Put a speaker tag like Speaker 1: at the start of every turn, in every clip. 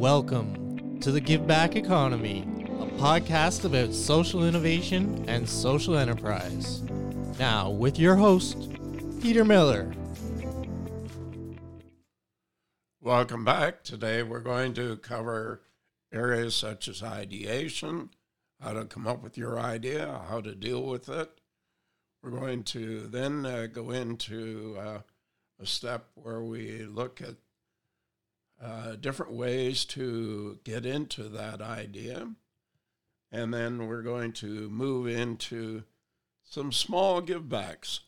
Speaker 1: Welcome to the Give Back Economy, a podcast about social innovation and social enterprise. Now, with your host, Peter Miller.
Speaker 2: Welcome back. Today we're going to cover areas such as ideation, how to come up with your idea, how to deal with it. We're going to then uh, go into uh, a step where we look at uh, different ways to get into that idea. And then we're going to move into some small givebacks.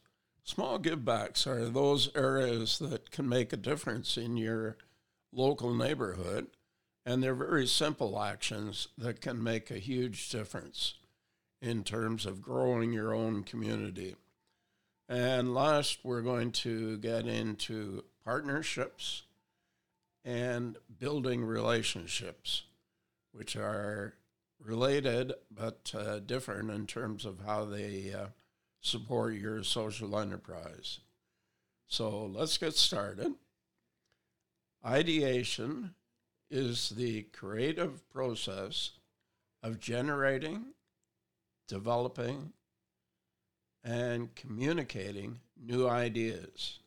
Speaker 2: Small givebacks are those areas that can make a difference in your local neighborhood. And they're very simple actions that can make a huge difference in terms of growing your own community. And last, we're going to get into partnerships and building relationships, which are related but uh, different in terms of how they uh, support your social enterprise. So let's get started. Ideation is the creative process of generating, developing, and communicating new ideas.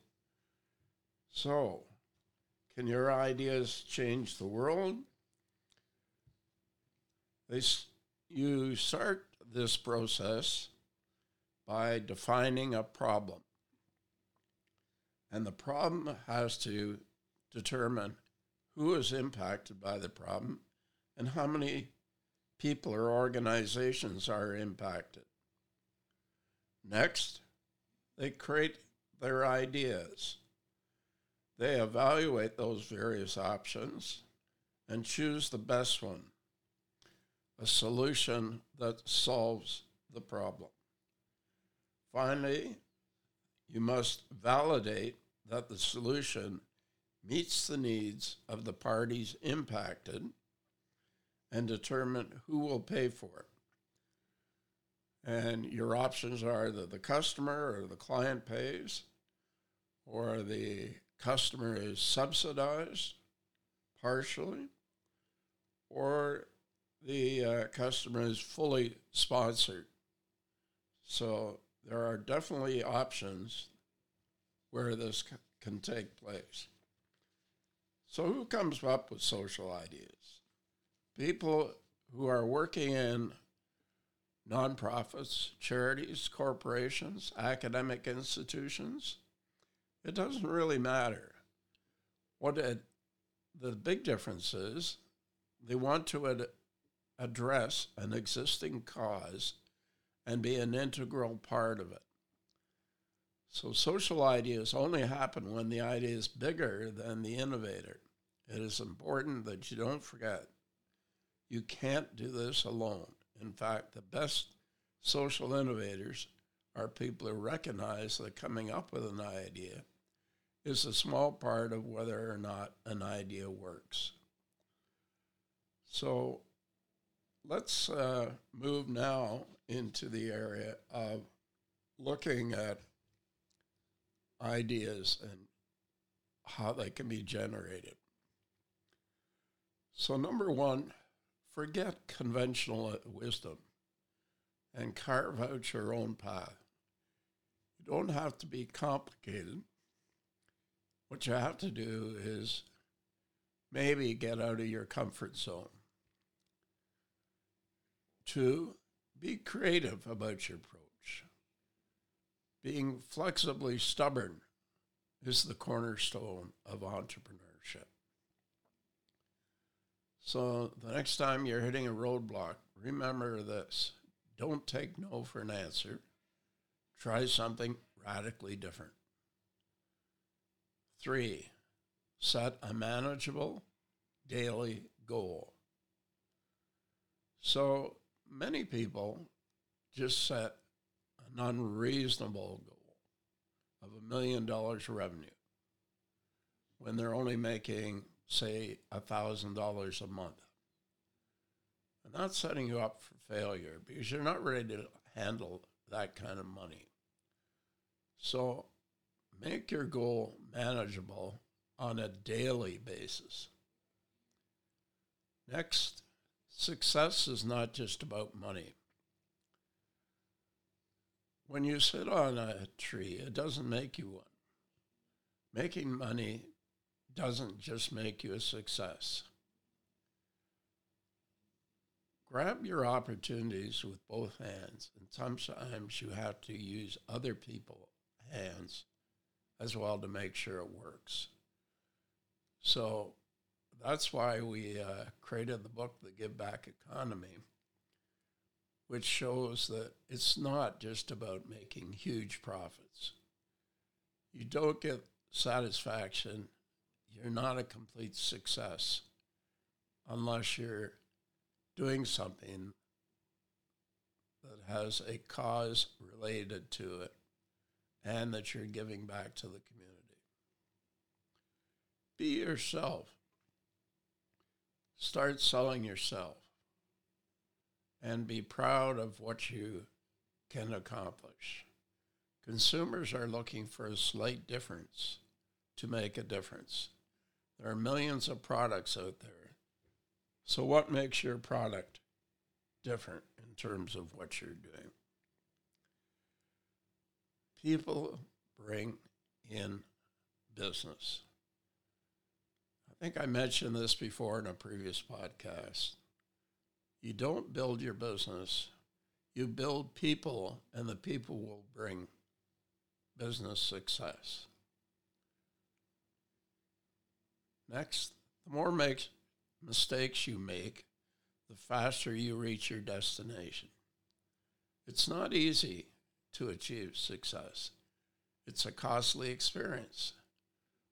Speaker 2: So, can your ideas change the world? They, you start this process by defining a problem. And the problem has to determine who is impacted by the problem and how many people or organizations are impacted. Next, they create their ideas. They evaluate those various options and choose the best one, a solution that solves the problem. Finally, you must validate that the solution meets the needs of the parties impacted and determine who will pay for it. And your options are that the customer or the client pays, or the customer is subsidized partially, or the uh, customer is fully sponsored. So there are definitely options where this c- can take place. So, who comes up with social ideas? People who are working in nonprofits, charities, corporations, academic institutions, it doesn't really matter. What it, the big difference is, they want to ad- address an existing cause and be an integral part of it. So social ideas only happen when the idea is bigger than the innovator. It is important that you don't forget you can't do this alone. In fact, the best social innovators are people who recognize that coming up with an idea is a small part of whether or not an idea works. So let's uh, move now into the area of looking at ideas and how they can be generated. So, number one, forget conventional wisdom and carve out your own path. You don't have to be complicated. What you have to do is maybe get out of your comfort zone. Two, be creative about your approach. Being flexibly stubborn is the cornerstone of entrepreneurship. So the next time you're hitting a roadblock, remember this don't take no for an answer. Try something radically different. Three, set a manageable daily goal. So many people just set an unreasonable goal of a million dollars revenue when they're only making, say, a thousand dollars a month. And that's setting you up for failure because you're not ready to handle that kind of money. So make your goal manageable on a daily basis. Next, success is not just about money. When you sit on a tree, it doesn't make you one. Making money doesn't just make you a success. Grab your opportunities with both hands, and sometimes you have to use other people's hands as well to make sure it works. So that's why we uh, created the book, The Give Back Economy, which shows that it's not just about making huge profits. You don't get satisfaction, you're not a complete success unless you're doing something that has a cause related to it and that you're giving back to the community. Be yourself. Start selling yourself and be proud of what you can accomplish. Consumers are looking for a slight difference to make a difference. There are millions of products out there. So, what makes your product different in terms of what you're doing? People bring in business. I think I mentioned this before in a previous podcast. You don't build your business, you build people, and the people will bring business success. Next, the more mistakes you make, the faster you reach your destination. It's not easy to achieve success. It's a costly experience.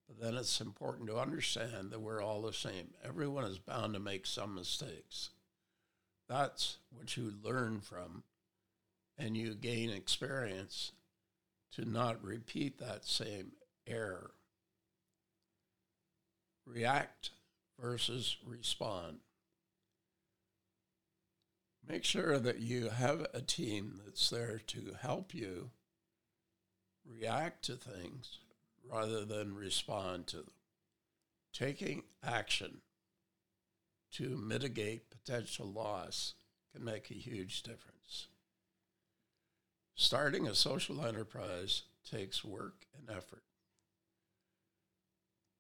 Speaker 2: But then it's important to understand that we're all the same. Everyone is bound to make some mistakes. That's what you learn from, and you gain experience to not repeat that same error. React versus respond. Make sure that you have a team that's there to help you react to things rather than respond to them. Taking action to mitigate potential loss can make a huge difference. Starting a social enterprise takes work and effort,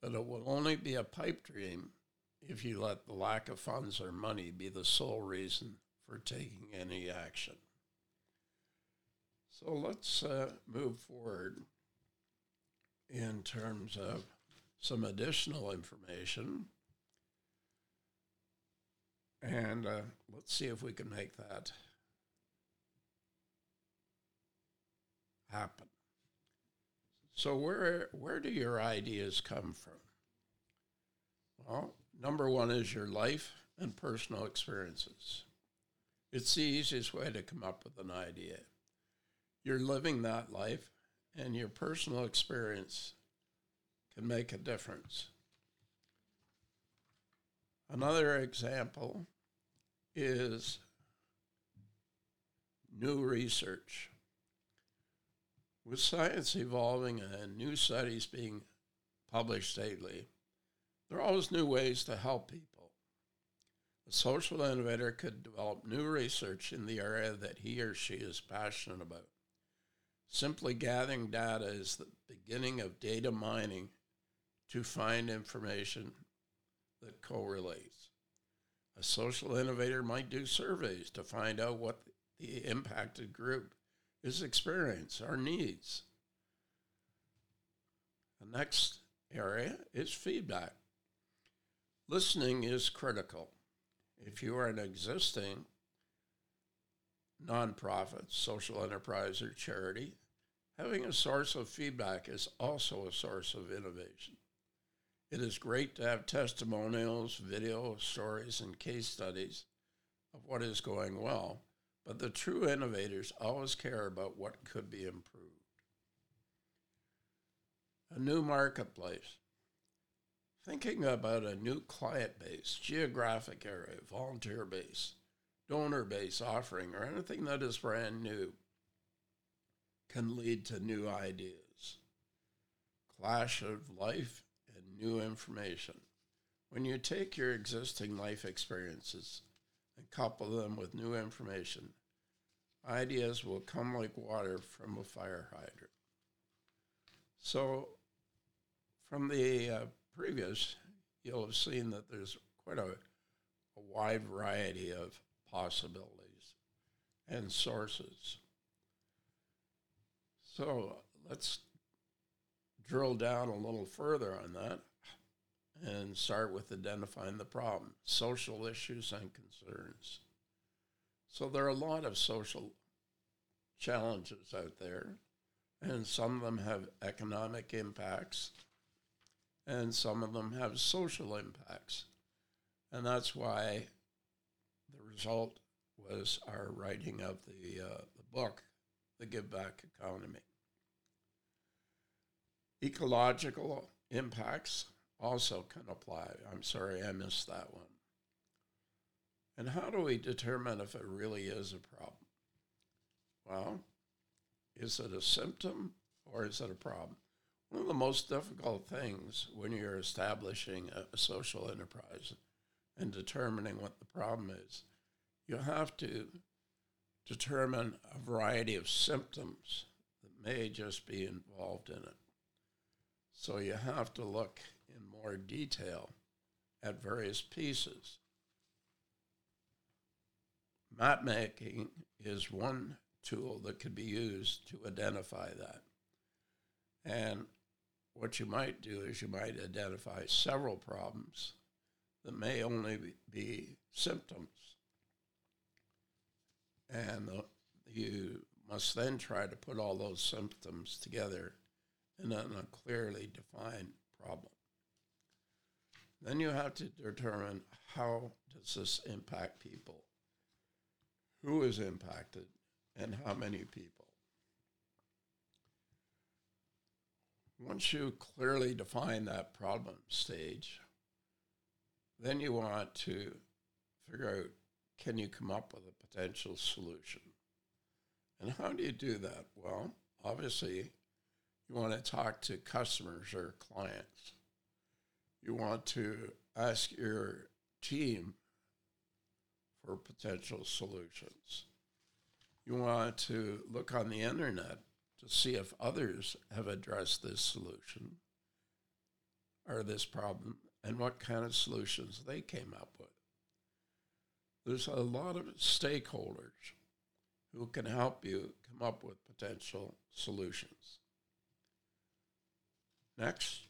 Speaker 2: but it will only be a pipe dream if you let the lack of funds or money be the sole reason for taking any action. So let's uh, move forward in terms of some additional information. And uh, let's see if we can make that happen. So where where do your ideas come from? Well, number one is your life and personal experiences. It's the easiest way to come up with an idea. You're living that life and your personal experience can make a difference. Another example is new research. With science evolving and new studies being published daily, there are always new ways to help people. A social innovator could develop new research in the area that he or she is passionate about. Simply gathering data is the beginning of data mining to find information that correlates. A social innovator might do surveys to find out what the impacted group is experiencing or needs. The next area is feedback. Listening is critical. If you are an existing nonprofit, social enterprise, or charity, Having a source of feedback is also a source of innovation. It is great to have testimonials, video stories, and case studies of what is going well, but the true innovators always care about what could be improved. A new marketplace. Thinking about a new client base, geographic area, volunteer base, donor base offering, or anything that is brand new can lead to new ideas, clash of life and new information. When you take your existing life experiences and couple them with new information, ideas will come like water from a fire hydrant. So, from the uh, previous, you'll have seen that there's quite a, a wide variety of possibilities and sources. So, let's drill down a little further on that and start with identifying the problem social issues and concerns. So, there are a lot of social challenges out there, and some of them have economic impacts, and some of them have social impacts. And that's why the result was our writing of the, uh, the book, The Give Back Economy. Ecological impacts also can apply. I'm sorry I missed that one. And how do we determine if it really is a problem? Well, is it a symptom or is it a problem? One of the most difficult things when you're establishing a, a social enterprise and determining what the problem is, you have to determine a variety of symptoms that may just be involved in it. So you have to look in more detail at various pieces. Map making is one tool that could be used to identify that. And what you might do is you might identify several problems that may only be symptoms. And the, you must then try to put all those symptoms together in a clearly defined problem. Then you have to determine how does this impact people? Who is impacted? and how many people. Once you clearly define that problem stage, then you want to figure out can you come up with a potential solution? And how do you do that? Well, obviously, you want to talk to customers or clients. You want to ask your team for potential solutions. You want to look on the internet to see if others have addressed this solution or this problem and what kind of solutions they came up with. There's a lot of stakeholders who can help you come up with potential solutions. Next,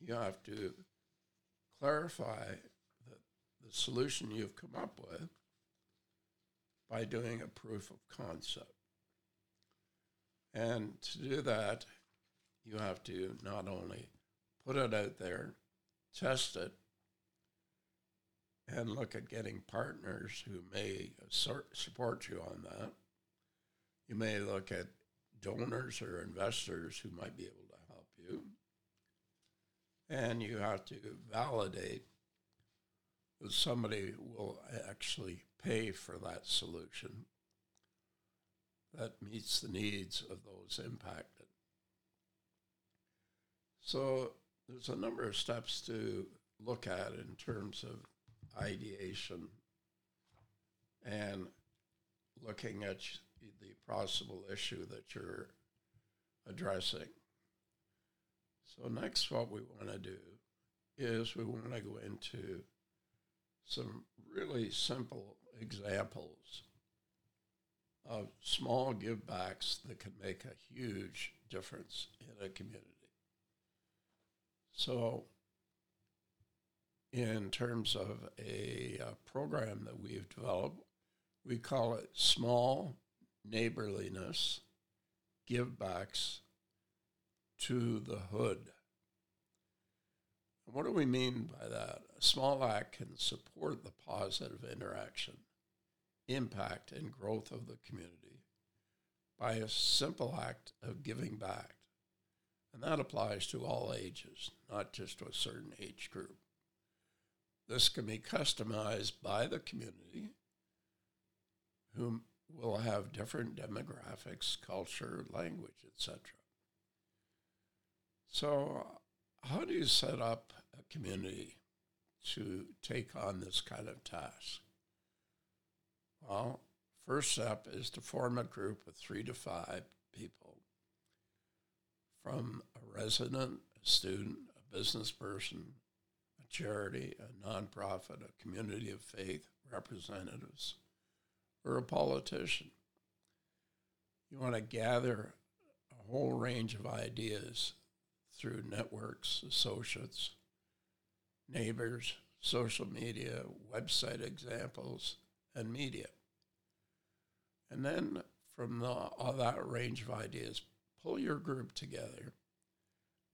Speaker 2: you have to clarify that the solution you've come up with by doing a proof of concept. And to do that, you have to not only put it out there, test it, and look at getting partners who may support you on that. You may look at donors or investors who might be able to help you. And you have to validate that somebody will actually pay for that solution that meets the needs of those impacted. So there's a number of steps to look at in terms of ideation and looking at the possible issue that you're addressing. So next what we want to do is we want to go into some really simple examples of small givebacks that can make a huge difference in a community. So, in terms of a, a program that we've developed, we call it Small Neighborliness Givebacks to the Hood. What do we mean by that? A small act can support the positive interaction, impact, and growth of the community by a simple act of giving back. And that applies to all ages, not just to a certain age group. This can be customized by the community, who will have different demographics, culture, language, etc. So how do you set up a community to take on this kind of task? Well, first step is to form a group of three to five people from a resident, a student, a business person, a charity, a nonprofit, a community of faith representatives, or a politician. You want to gather a whole range of ideas through networks, associates, neighbors, social media, website examples, and media. And then from the, all that range of ideas, pull your group together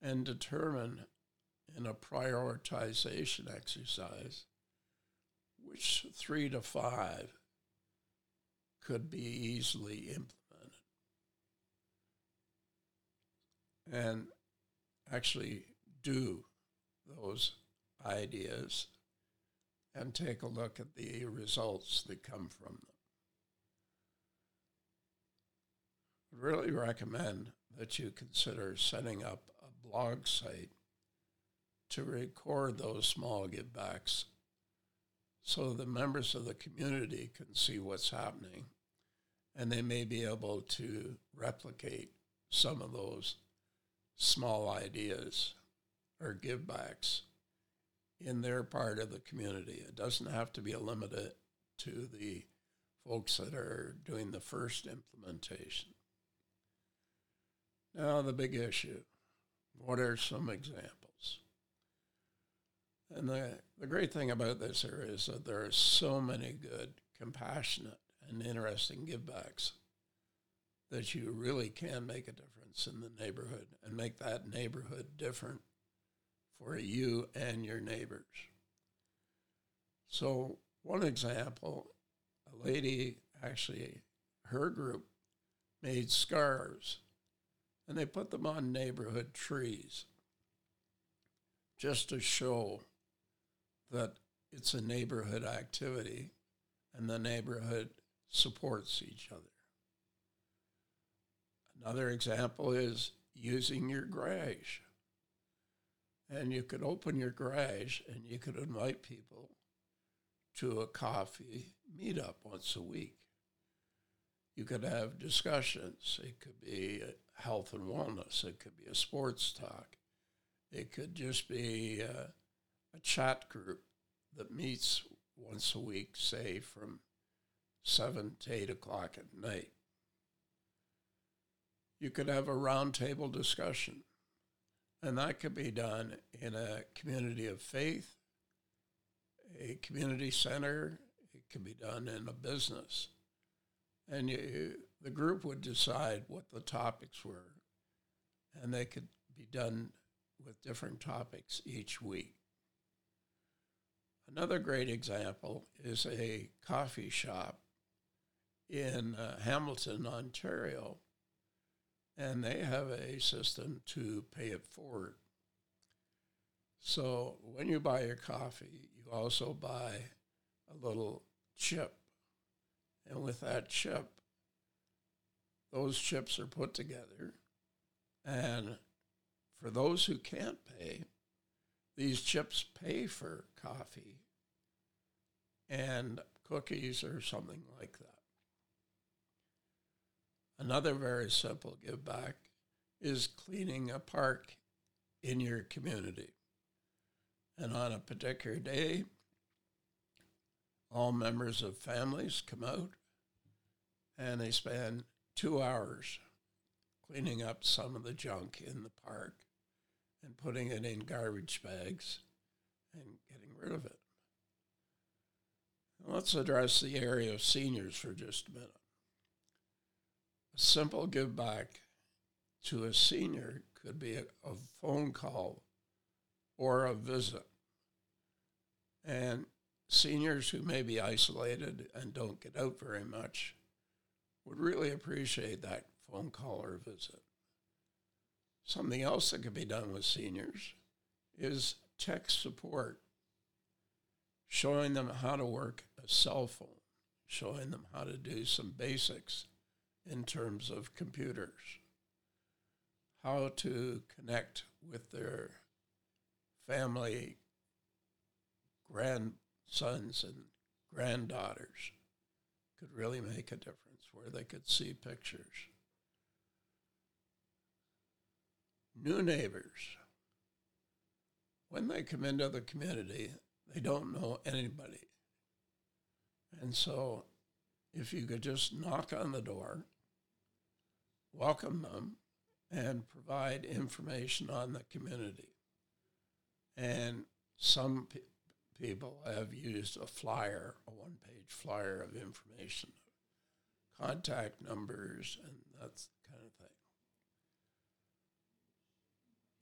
Speaker 2: and determine in a prioritization exercise which three to five could be easily implemented. And actually do those ideas and take a look at the results that come from them. I really recommend that you consider setting up a blog site to record those small givebacks so the members of the community can see what's happening and they may be able to replicate some of those small ideas or givebacks in their part of the community. It doesn't have to be limited to the folks that are doing the first implementation. Now, the big issue what are some examples? And the, the great thing about this area is that there are so many good, compassionate, and interesting givebacks that you really can make a difference in the neighborhood and make that neighborhood different for you and your neighbors. So, one example a lady actually, her group made scarves and they put them on neighborhood trees just to show that it's a neighborhood activity and the neighborhood supports each other. Another example is using your garage. And you could open your garage and you could invite people to a coffee meetup once a week. You could have discussions. It could be health and wellness. It could be a sports talk. It could just be a, a chat group that meets once a week, say from seven to eight o'clock at night. You could have a roundtable discussion, and that could be done in a community of faith, a community center. It could be done in a business, and you, the group would decide what the topics were, and they could be done with different topics each week. Another great example is a coffee shop in uh, Hamilton, Ontario, and they have a system to pay it forward. So when you buy your coffee, you also buy a little chip. And with that chip, those chips are put together. And for those who can't pay, these chips pay for coffee and cookies or something like that. Another very simple give back is cleaning a park in your community. And on a particular day, all members of families come out and they spend two hours cleaning up some of the junk in the park and putting it in garbage bags and getting rid of it. Let's address the area of seniors for just a minute. A simple give back to a senior could be a, a phone call or a visit. And seniors who may be isolated and don't get out very much would really appreciate that phone call or visit. Something else that could be done with seniors is tech support, showing them how to work a cell phone, showing them how to do some basics in terms of computers, how to connect with their family grandsons and granddaughters could really make a difference where they could see pictures. New neighbors, when they come into the community, they don't know anybody. And so if you could just knock on the door, welcome them, and provide information on the community. And some pe- people have used a flyer, a one page flyer of information, contact numbers, and that kind of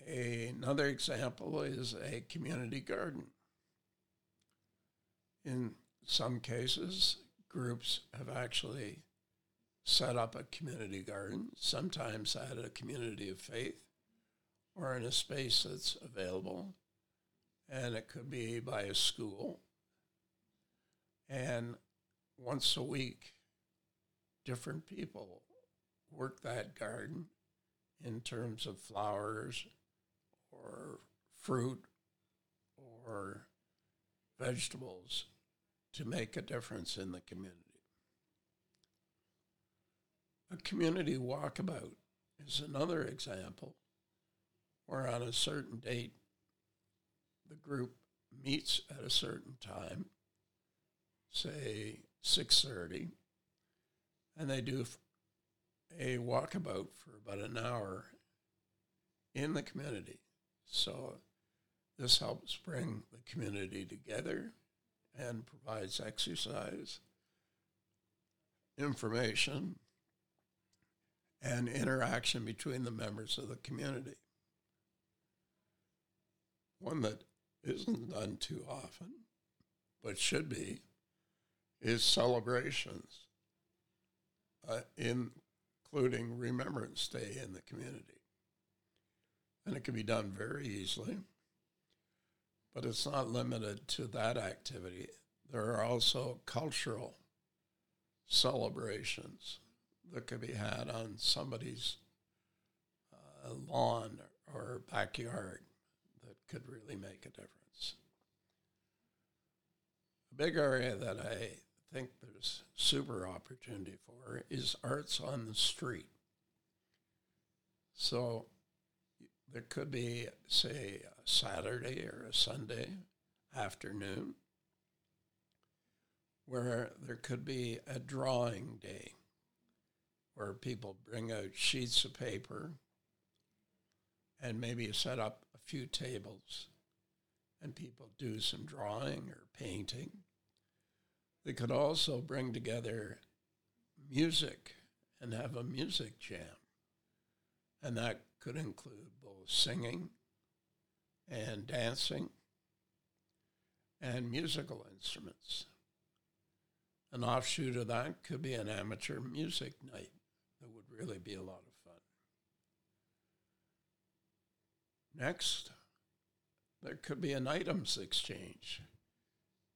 Speaker 2: thing. Another example is a community garden. In some cases, groups have actually set up a community garden, sometimes at a community of faith or in a space that's available. And it could be by a school. And once a week, different people work that garden in terms of flowers or fruit or vegetables to make a difference in the community. A community walkabout is another example where on a certain date the group meets at a certain time, say 6:30, and they do a walkabout for about an hour in the community. So this helps bring the community together and provides exercise, information, and interaction between the members of the community. One that isn't done too often, but should be, is celebrations, uh, including Remembrance Day in the community. And it can be done very easily, but it's not limited to that activity. There are also cultural celebrations that could be had on somebody's uh, lawn or backyard that could really make a difference. A big area that I think there's super opportunity for is arts on the street. So there could be, say, a Saturday or a Sunday afternoon where there could be a drawing day where people bring out sheets of paper and maybe set up a few tables and people do some drawing or painting. They could also bring together music and have a music jam. And that could include both singing and dancing and musical instruments. An offshoot of that could be an amateur music night that would really be a lot of fun. Next, there could be an items exchange.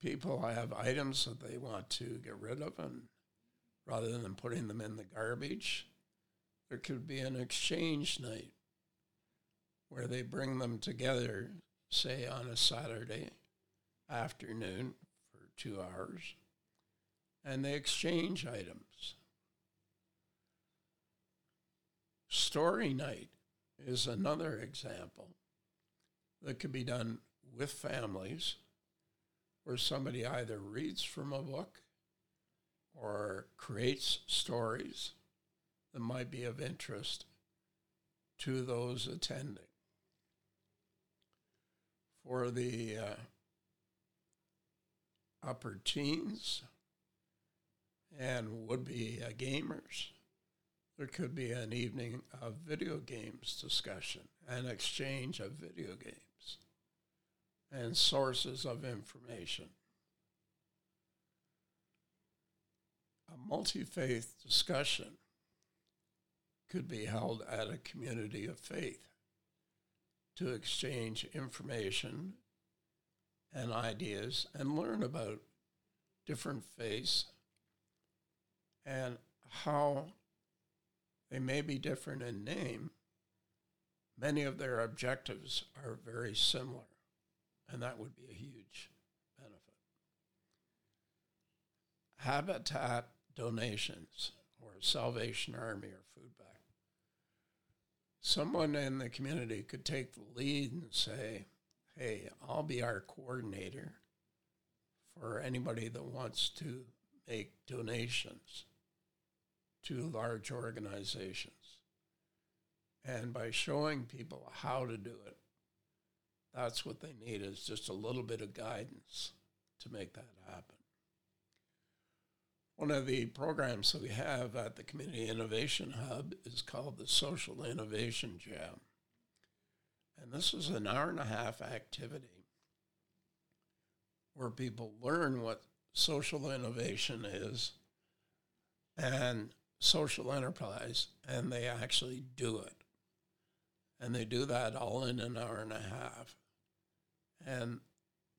Speaker 2: People have items that they want to get rid of, and rather than putting them in the garbage, there could be an exchange night where they bring them together, say on a Saturday afternoon for two hours, and they exchange items. Story night is another example that could be done with families where somebody either reads from a book or creates stories that might be of interest to those attending. For the uh, upper teens and would be uh, gamers, there could be an evening of video games discussion, an exchange of video games, and sources of information. A multi faith discussion could be held at a community of faith to exchange information and ideas and learn about different faiths and how they may be different in name, many of their objectives are very similar, and that would be a huge benefit. Habitat donations or Salvation Army or food Someone in the community could take the lead and say, hey, I'll be our coordinator for anybody that wants to make donations to large organizations. And by showing people how to do it, that's what they need is just a little bit of guidance to make that happen. One of the programs that we have at the Community Innovation Hub is called the Social Innovation Jam. And this is an hour and a half activity where people learn what social innovation is and social enterprise, and they actually do it. And they do that all in an hour and a half. And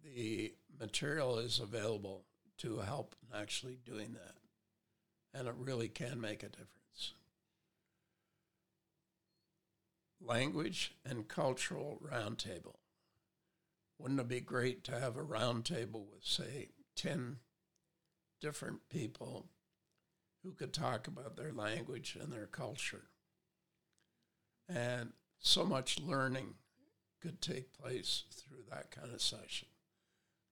Speaker 2: the material is available to help in actually doing that. And it really can make a difference. Language and cultural roundtable. Wouldn't it be great to have a roundtable with, say, 10 different people who could talk about their language and their culture? And so much learning could take place through that kind of session.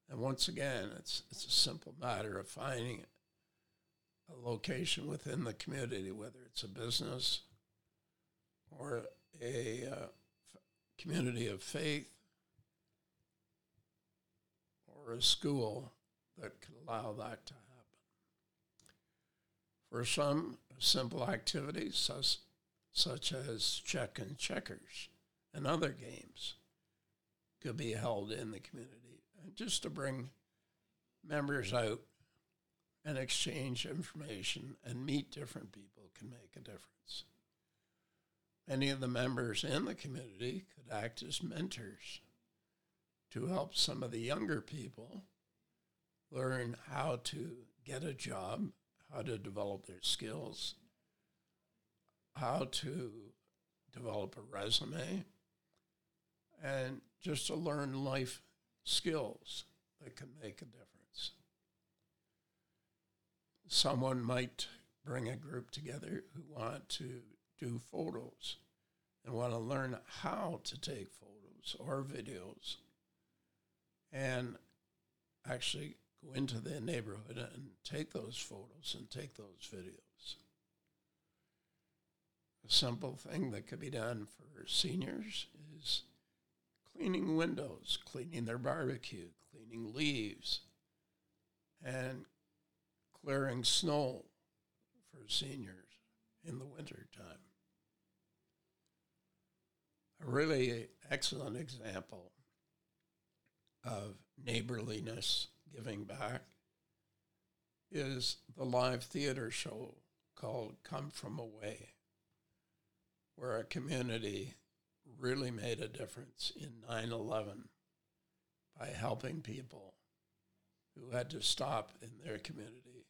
Speaker 2: And once again, it's, it's a simple matter of finding a location within the community, whether it's a business or a uh, community of faith or a school that could allow that to happen. For some, simple activities such, such as check and checkers and other games could be held in the community, just to bring members out and exchange information and meet different people can make a difference. Many of the members in the community could act as mentors to help some of the younger people learn how to get a job, how to develop their skills, how to develop a resume, and just to learn life skills that can make a difference. Someone might bring a group together who want to do photos and want to learn how to take photos or videos and actually go into their neighborhood and take those photos and take those videos. A simple thing that could be done for seniors is cleaning windows, cleaning their barbecue, cleaning leaves, and clearing snow for seniors in the winter time. A really excellent example of neighborliness giving back is the live theater show called Come From Away, where a community really made a difference in 9 11 by helping people who had to stop in their community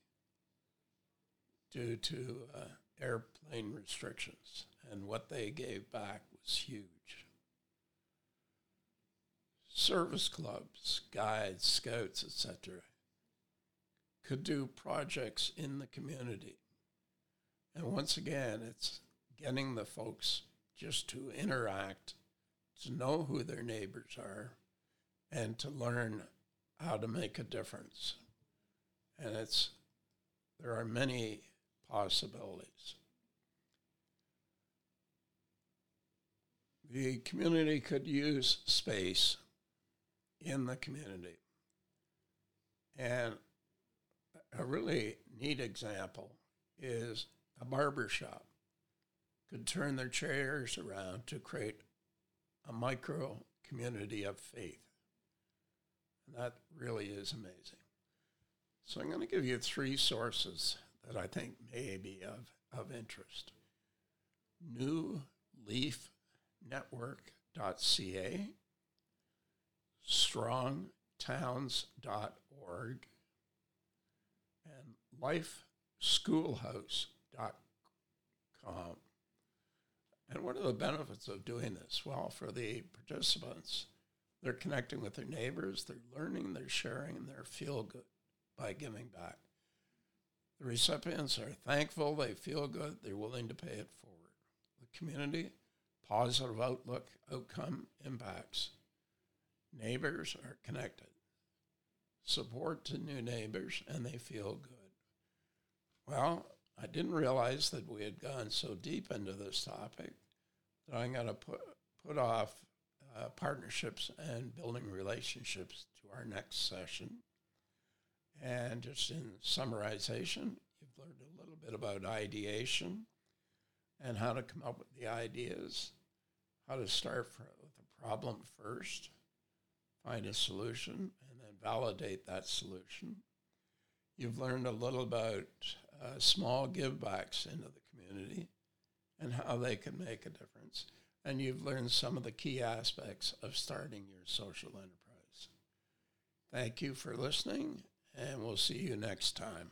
Speaker 2: due to uh, airplane restrictions. And what they gave back was huge. Service clubs, guides, scouts, etc., could do projects in the community. And once again, it's getting the folks just to interact, to know who their neighbors are, and to learn how to make a difference. And it's there are many possibilities. The community could use space in the community. And a really neat example is a barber shop could turn their chairs around to create a micro community of faith. And that really is amazing. So I'm going to give you three sources that I think may be of, of interest. Newleafnetwork.ca, strongtowns.org, and lifeschoolhouse.com. And what are the benefits of doing this? Well, for the participants, they're connecting with their neighbors, they're learning, they're sharing, and they feel good by giving back. The recipients are thankful, they feel good, they're willing to pay it forward. The community, positive outlook, outcome, impacts. Neighbors are connected. Support to new neighbors, and they feel good. Well, I didn't realize that we had gone so deep into this topic I'm going to put, put off uh, partnerships and building relationships to our next session. And just in summarization, you've learned a little bit about ideation and how to come up with the ideas, how to start with a problem first, find a solution, and then validate that solution. You've learned a little about uh, small givebacks into the community and how they can make a difference. And you've learned some of the key aspects of starting your social enterprise. Thank you for listening, and we'll see you next time.